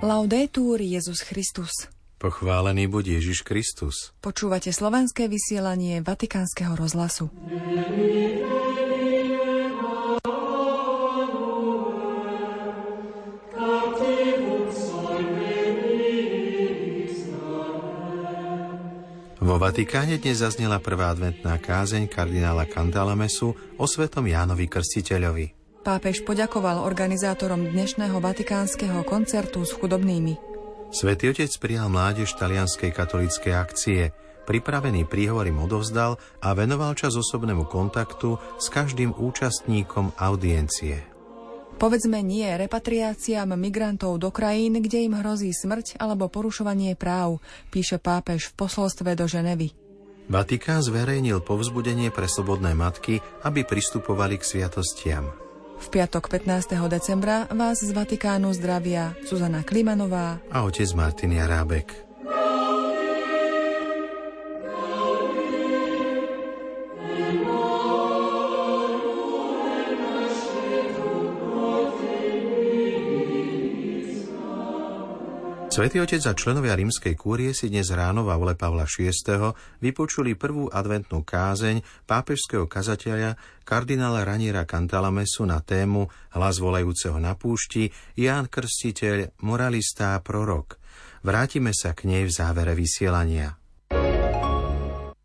Laudetur Jezus Christus. Pochválený buď Ježiš Kristus. Počúvate slovenské vysielanie Vatikánskeho rozhlasu. Vo Vatikáne dnes zaznela prvá adventná kázeň kardinála Cantalamesu o svetom Jánovi Krstiteľovi. Pápež poďakoval organizátorom dnešného vatikánskeho koncertu s chudobnými. Svetý otec prijal mládež talianskej katolíckej akcie, pripravený príhovor im odovzdal a venoval čas osobnému kontaktu s každým účastníkom audiencie. Povedzme nie repatriáciám migrantov do krajín, kde im hrozí smrť alebo porušovanie práv, píše pápež v posolstve do Ženevy. Vatikán zverejnil povzbudenie pre slobodné matky, aby pristupovali k sviatostiam. V piatok 15. decembra vás z Vatikánu zdravia Zuzana Klimanová a otec Martin Jarábek. Svetý otec a členovia rímskej kúrie si dnes ráno v aule Pavla VI. vypočuli prvú adventnú kázeň pápežského kazateľa kardinála Raniera Cantalamesu na tému Hlas volajúceho na púšti Ján Krstiteľ, moralista a prorok. Vrátime sa k nej v závere vysielania.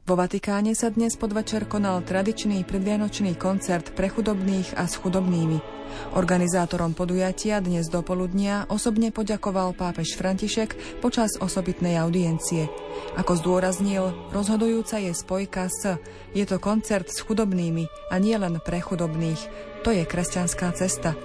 Vo Vatikáne sa dnes podvečer konal tradičný predvianočný koncert pre chudobných a s chudobnými. Organizátorom podujatia dnes do poludnia osobne poďakoval pápež František počas osobitnej audiencie. Ako zdôraznil, rozhodujúca je spojka s. Je to koncert s chudobnými a nie len pre chudobných. To je kresťanská cesta.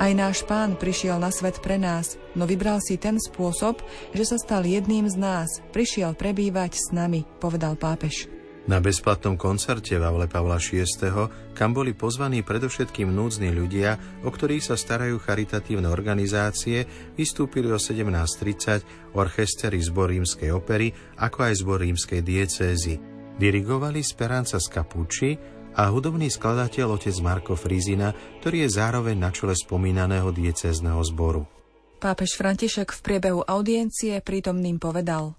Aj náš pán prišiel na svet pre nás, no vybral si ten spôsob, že sa stal jedným z nás, prišiel prebývať s nami, povedal pápež. Na bezplatnom koncerte v Aule Pavla VI, kam boli pozvaní predovšetkým núdzni ľudia, o ktorých sa starajú charitatívne organizácie, vystúpili o 17.30 orchestery zbor rímskej opery, ako aj zbor rímskej diecézy. Dirigovali Speranza Scapucci, a hudobný skladateľ otec Marko Frizina, ktorý je zároveň na čele spomínaného diecezneho zboru. Pápež František v priebehu audiencie prítomným povedal.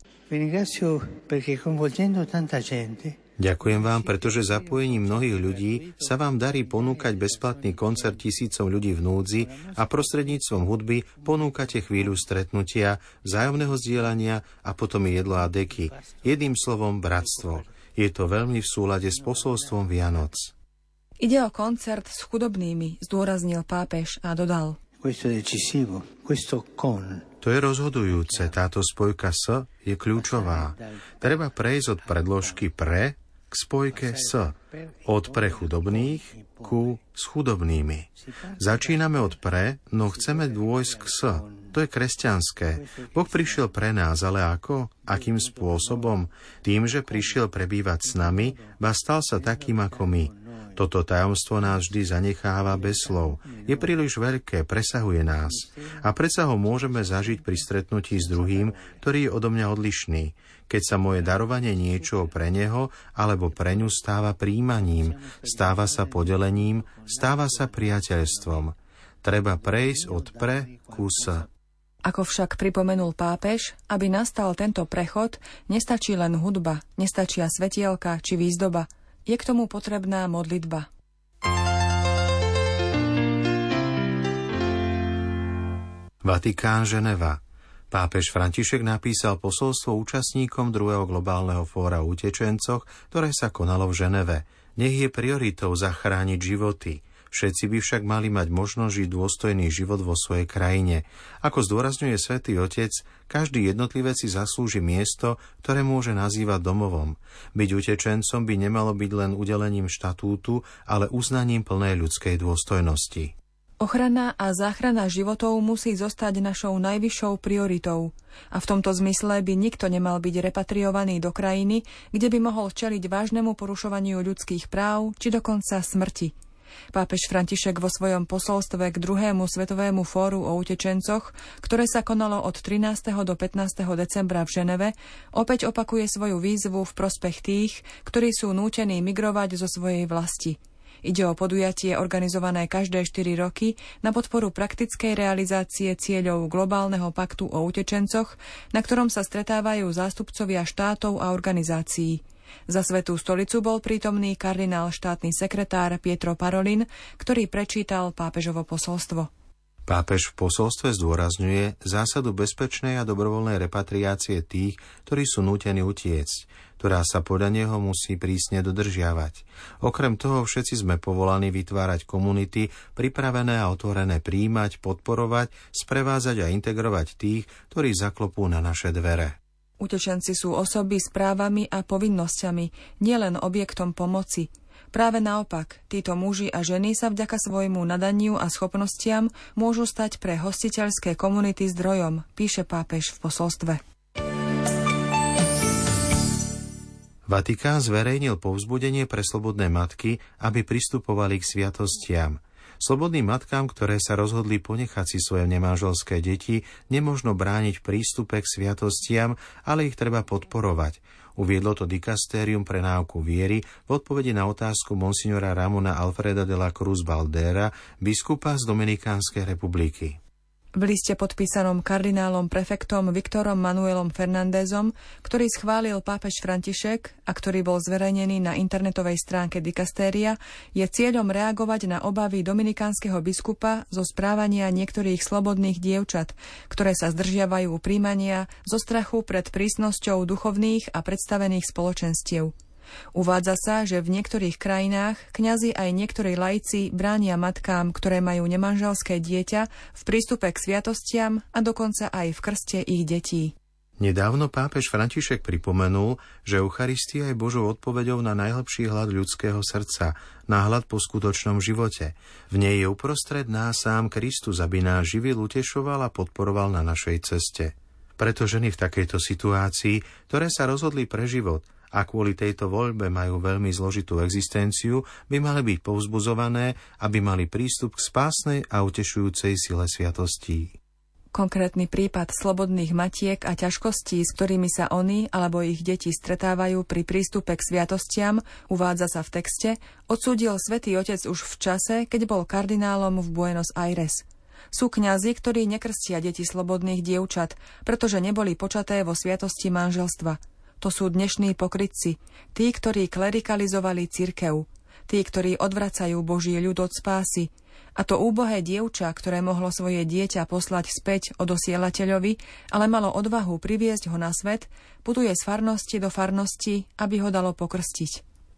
Ďakujem vám, pretože zapojením mnohých ľudí sa vám darí ponúkať bezplatný koncert tisícom ľudí v núdzi a prostredníctvom hudby ponúkate chvíľu stretnutia, vzájomného zdieľania a potom jedlo a deky. Jedným slovom bratstvo. Je to veľmi v súlade s posolstvom Vianoc. Ide o koncert s chudobnými, zdôraznil pápež a dodal. To je rozhodujúce, táto spojka s je kľúčová. Treba prejsť od predložky pre k spojke s, od pre chudobných ku s chudobnými. Začíname od pre, no chceme dôjsť k s. To je kresťanské. Boh prišiel pre nás, ale ako? Akým spôsobom? Tým, že prišiel prebývať s nami, a stal sa takým ako my. Toto tajomstvo nás vždy zanecháva bez slov. Je príliš veľké, presahuje nás. A predsa ho môžeme zažiť pri stretnutí s druhým, ktorý je odo mňa odlišný. Keď sa moje darovanie niečo pre neho alebo pre ňu stáva príjmaním, stáva sa podelením, stáva sa priateľstvom. Treba prejsť od pre ku s. Ako však pripomenul pápež, aby nastal tento prechod, nestačí len hudba, nestačia svetielka či výzdoba – je k tomu potrebná modlitba. Vatikán Ženeva Pápež František napísal posolstvo účastníkom druhého globálneho fóra o utečencoch, ktoré sa konalo v Ženeve. Nech je prioritou zachrániť životy – Všetci by však mali mať možnosť žiť dôstojný život vo svojej krajine. Ako zdôrazňuje svätý Otec, každý jednotlivec si zaslúži miesto, ktoré môže nazývať domovom. Byť utečencom by nemalo byť len udelením štatútu, ale uznaním plnej ľudskej dôstojnosti. Ochrana a záchrana životov musí zostať našou najvyššou prioritou. A v tomto zmysle by nikto nemal byť repatriovaný do krajiny, kde by mohol čeliť vážnemu porušovaniu ľudských práv či dokonca smrti. Pápež František vo svojom posolstve k druhému svetovému fóru o utečencoch, ktoré sa konalo od 13. do 15. decembra v Ženeve, opäť opakuje svoju výzvu v prospech tých, ktorí sú nútení migrovať zo svojej vlasti. Ide o podujatie organizované každé 4 roky na podporu praktickej realizácie cieľov globálneho paktu o utečencoch, na ktorom sa stretávajú zástupcovia štátov a organizácií. Za Svetú stolicu bol prítomný kardinál štátny sekretár Pietro Parolin, ktorý prečítal pápežovo posolstvo. Pápež v posolstve zdôrazňuje zásadu bezpečnej a dobrovoľnej repatriácie tých, ktorí sú nútení utiecť, ktorá sa podľa neho musí prísne dodržiavať. Okrem toho všetci sme povolaní vytvárať komunity, pripravené a otvorené príjmať, podporovať, sprevázať a integrovať tých, ktorí zaklopú na naše dvere. Utečenci sú osoby s právami a povinnosťami, nielen objektom pomoci – Práve naopak, títo muži a ženy sa vďaka svojmu nadaniu a schopnostiam môžu stať pre hostiteľské komunity zdrojom, píše pápež v posolstve. Vatikán zverejnil povzbudenie pre slobodné matky, aby pristupovali k sviatostiam. Slobodným matkám, ktoré sa rozhodli ponechať si svoje nemáželské deti, nemožno brániť prístupe k sviatostiam, ale ich treba podporovať. Uviedlo to dikastérium pre náuku viery v odpovedi na otázku monsignora Ramona Alfreda de la Cruz Baldera, biskupa z Dominikánskej republiky. V liste podpísanom kardinálom prefektom Viktorom Manuelom Fernandezom, ktorý schválil pápež František a ktorý bol zverejnený na internetovej stránke dikastéria, je cieľom reagovať na obavy dominikánskeho biskupa zo správania niektorých slobodných dievčat, ktoré sa zdržiavajú príjmania zo strachu pred prísnosťou duchovných a predstavených spoločenstiev. Uvádza sa, že v niektorých krajinách kňazi aj niektorí lajci bránia matkám, ktoré majú nemanželské dieťa, v prístupe k sviatostiam a dokonca aj v krste ich detí. Nedávno pápež František pripomenul, že Eucharistia je Božou odpoveďou na najlepší hlad ľudského srdca, na hlad po skutočnom živote. V nej je uprostred nás sám Kristus, aby nás živil, utešoval a podporoval na našej ceste. Preto ženy v takejto situácii, ktoré sa rozhodli pre život, a kvôli tejto voľbe majú veľmi zložitú existenciu, by mali byť povzbuzované, aby mali prístup k spásnej a utešujúcej sile sviatostí. Konkrétny prípad slobodných matiek a ťažkostí, s ktorými sa oni alebo ich deti stretávajú pri prístupe k sviatostiam, uvádza sa v texte, odsúdil svätý Otec už v čase, keď bol kardinálom v Buenos Aires. Sú kňazi, ktorí nekrstia deti slobodných dievčat, pretože neboli počaté vo sviatosti manželstva – to sú dnešní pokrytci, tí, ktorí klerikalizovali cirkev, tí, ktorí odvracajú Boží ľud od spásy, a to úbohé dievča, ktoré mohlo svoje dieťa poslať späť od osielateľovi, ale malo odvahu priviesť ho na svet, putuje z farnosti do farnosti, aby ho dalo pokrstiť.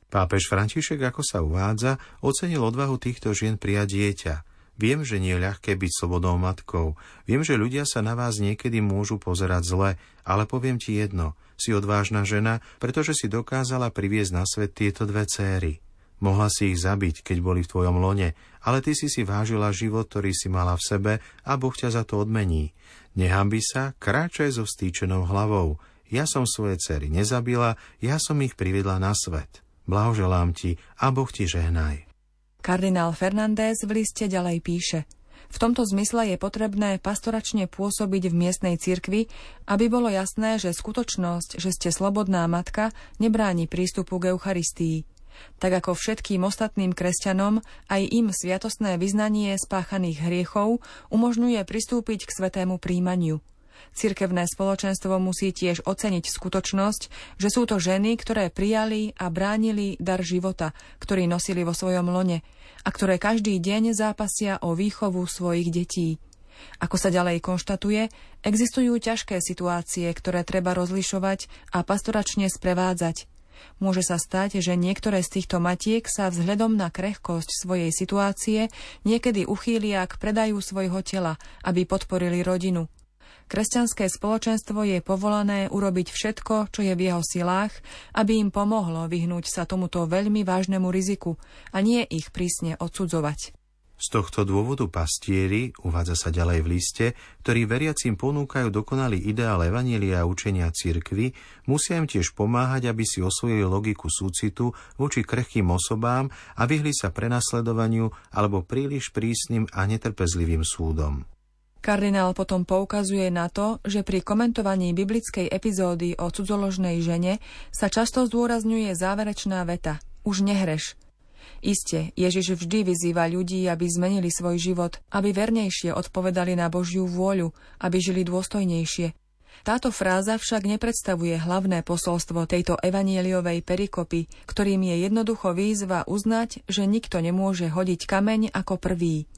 Pápež František, ako sa uvádza, ocenil odvahu týchto žien prijať dieťa. Viem, že nie je ľahké byť slobodnou matkou. Viem, že ľudia sa na vás niekedy môžu pozerať zle, ale poviem ti jedno. Si odvážna žena, pretože si dokázala priviesť na svet tieto dve céry. Mohla si ich zabiť, keď boli v tvojom lone, ale ty si si vážila život, ktorý si mala v sebe a Boh ťa za to odmení. Nehambi sa, kráčaj so stýčenou hlavou. Ja som svoje cery nezabila, ja som ich privedla na svet. Blahoželám ti a Boh ti žehnaj. Kardinál Fernández v liste ďalej píše – v tomto zmysle je potrebné pastoračne pôsobiť v miestnej cirkvi, aby bolo jasné, že skutočnosť, že ste slobodná matka, nebráni prístupu k Eucharistii. Tak ako všetkým ostatným kresťanom, aj im sviatostné vyznanie spáchaných hriechov umožňuje pristúpiť k svetému príjmaniu. Cirkevné spoločenstvo musí tiež oceniť skutočnosť, že sú to ženy, ktoré prijali a bránili dar života, ktorý nosili vo svojom lone a ktoré každý deň zápasia o výchovu svojich detí. Ako sa ďalej konštatuje, existujú ťažké situácie, ktoré treba rozlišovať a pastoračne sprevádzať. Môže sa stať, že niektoré z týchto matiek sa vzhľadom na krehkosť svojej situácie niekedy uchýlia k predaju svojho tela, aby podporili rodinu. Kresťanské spoločenstvo je povolané urobiť všetko, čo je v jeho silách, aby im pomohlo vyhnúť sa tomuto veľmi vážnemu riziku a nie ich prísne odsudzovať. Z tohto dôvodu pastieri, uvádza sa ďalej v liste, ktorí veriacim ponúkajú dokonalý ideál Evanielia a učenia cirkvy, musia im tiež pomáhať, aby si osvojili logiku súcitu voči krehkým osobám a vyhli sa prenasledovaniu alebo príliš prísnym a netrpezlivým súdom. Kardinál potom poukazuje na to, že pri komentovaní biblickej epizódy o cudzoložnej žene sa často zdôrazňuje záverečná veta Už nehreš. Iste, Ježiš vždy vyzýva ľudí, aby zmenili svoj život, aby vernejšie odpovedali na Božiu vôľu, aby žili dôstojnejšie. Táto fráza však nepredstavuje hlavné posolstvo tejto evanieliovej perikopy, ktorým je jednoducho výzva uznať, že nikto nemôže hodiť kameň ako prvý.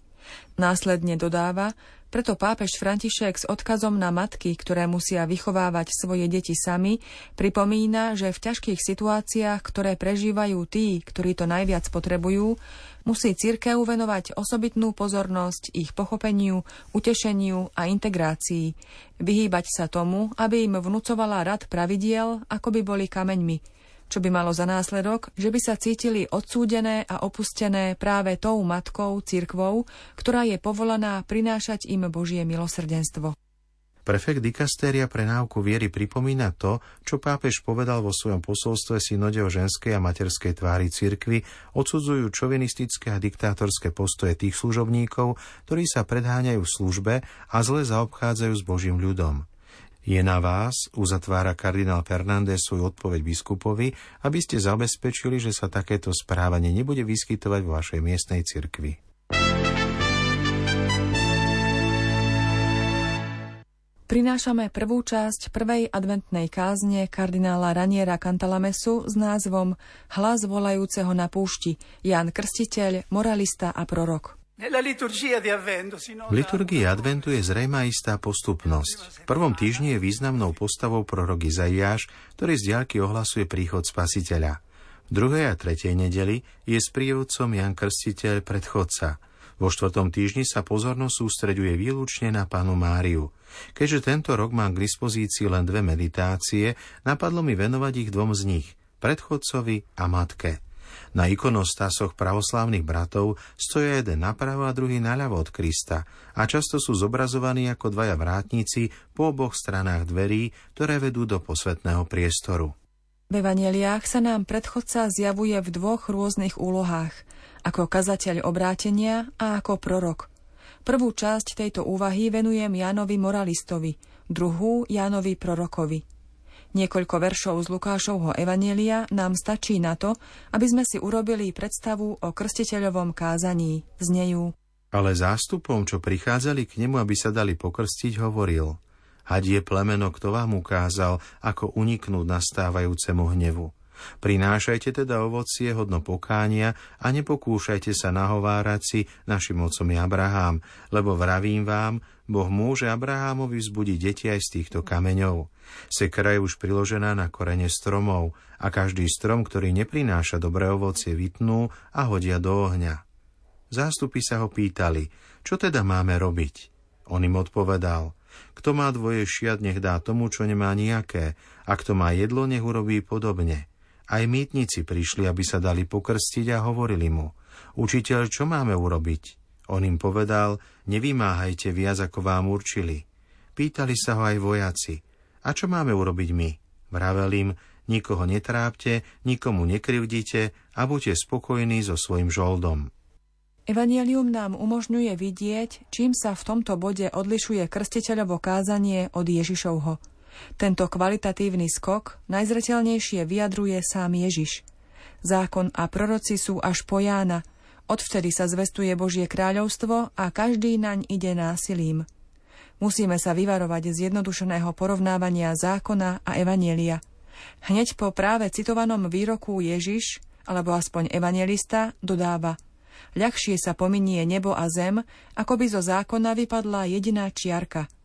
Následne dodáva, preto pápež František s odkazom na matky, ktoré musia vychovávať svoje deti sami, pripomína, že v ťažkých situáciách, ktoré prežívajú tí, ktorí to najviac potrebujú, musí cirkev venovať osobitnú pozornosť ich pochopeniu, utešeniu a integrácii, vyhýbať sa tomu, aby im vnúcovala rad pravidiel, ako by boli kameňmi – čo by malo za následok, že by sa cítili odsúdené a opustené práve tou matkou, cirkvou, ktorá je povolaná prinášať im Božie milosrdenstvo. Prefekt dikastéria pre náuku viery pripomína to, čo pápež povedal vo svojom posolstve synode o ženskej a materskej tvári cirkvy, odsudzujú čovinistické a diktátorské postoje tých služobníkov, ktorí sa predháňajú v službe a zle zaobchádzajú s Božím ľudom. Je na vás, uzatvára kardinál Fernández svoju odpoveď biskupovi, aby ste zabezpečili, že sa takéto správanie nebude vyskytovať vo vašej miestnej cirkvi. Prinášame prvú časť prvej adventnej kázne kardinála Raniera Cantalamesu s názvom Hlas volajúceho na púšti Jan Krstiteľ, moralista a prorok. V liturgii adventu je zrejmá istá postupnosť. V prvom týždni je významnou postavou prorok Izaiáš, ktorý z diaľky ohlasuje príchod spasiteľa. V druhej a tretej nedeli je sprievodcom Jan Krstiteľ predchodca. Vo štvrtom týždni sa pozornosť sústreďuje výlučne na panu Máriu. Keďže tento rok mám k dispozícii len dve meditácie, napadlo mi venovať ich dvom z nich, predchodcovi a matke. Na ikonostásoch pravoslávnych bratov stoja jeden napravo a druhý naľavo od Krista a často sú zobrazovaní ako dvaja vrátnici po oboch stranách dverí, ktoré vedú do posvetného priestoru. V evaneliách sa nám predchodca zjavuje v dvoch rôznych úlohách, ako kazateľ obrátenia a ako prorok. Prvú časť tejto úvahy venujem Jánovi moralistovi, druhú Jánovi prorokovi. Niekoľko veršov z Lukášovho Evanielia nám stačí na to, aby sme si urobili predstavu o krstiteľovom kázaní. Znejú. Ale zástupom, čo prichádzali k nemu, aby sa dali pokrstiť, hovoril Hadie plemeno, kto vám ukázal, ako uniknúť nastávajúcemu hnevu. Prinášajte teda ovocie hodno pokánia a nepokúšajte sa nahovárať si našim otcom Abrahám, lebo vravím vám, Boh môže Abrahámovi vzbudiť deti aj z týchto kameňov. Sekra je už priložená na korene stromov a každý strom, ktorý neprináša dobré ovocie, vytnú a hodia do ohňa. Zástupy sa ho pýtali, čo teda máme robiť? On im odpovedal, kto má dvoje šiat, nech dá tomu, čo nemá nejaké, a kto má jedlo, nech urobí podobne. Aj mýtnici prišli, aby sa dali pokrstiť a hovorili mu, učiteľ, čo máme urobiť? On im povedal, nevymáhajte viac, ako vám určili. Pýtali sa ho aj vojaci, a čo máme urobiť my? Vravel im, nikoho netrápte, nikomu nekrivdite a buďte spokojní so svojim žoldom. Evangelium nám umožňuje vidieť, čím sa v tomto bode odlišuje krstiteľovo kázanie od Ježišovho. Tento kvalitatívny skok najzretelnejšie vyjadruje sám Ježiš. Zákon a proroci sú až po Jána. Odvtedy sa zvestuje Božie kráľovstvo a každý naň ide násilím. Musíme sa vyvarovať zjednodušeného porovnávania zákona a evanielia. Hneď po práve citovanom výroku Ježiš, alebo aspoň evangelista, dodáva Ľahšie sa pominie nebo a zem, ako by zo zákona vypadla jediná čiarka –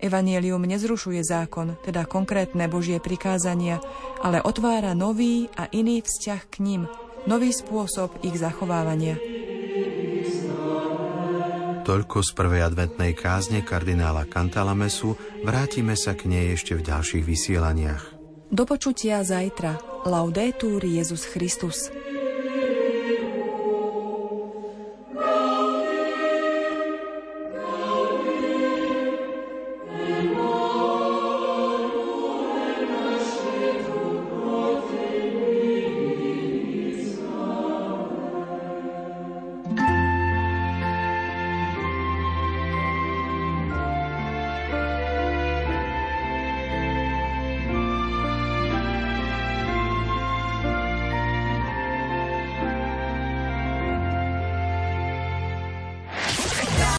Evangelium nezrušuje zákon, teda konkrétne Božie prikázania, ale otvára nový a iný vzťah k ním, nový spôsob ich zachovávania. Toľko z prvej adventnej kázne kardinála Cantalamesu, vrátime sa k nej ešte v ďalších vysielaniach. Do počutia zajtra. Laudetur Jezus Christus.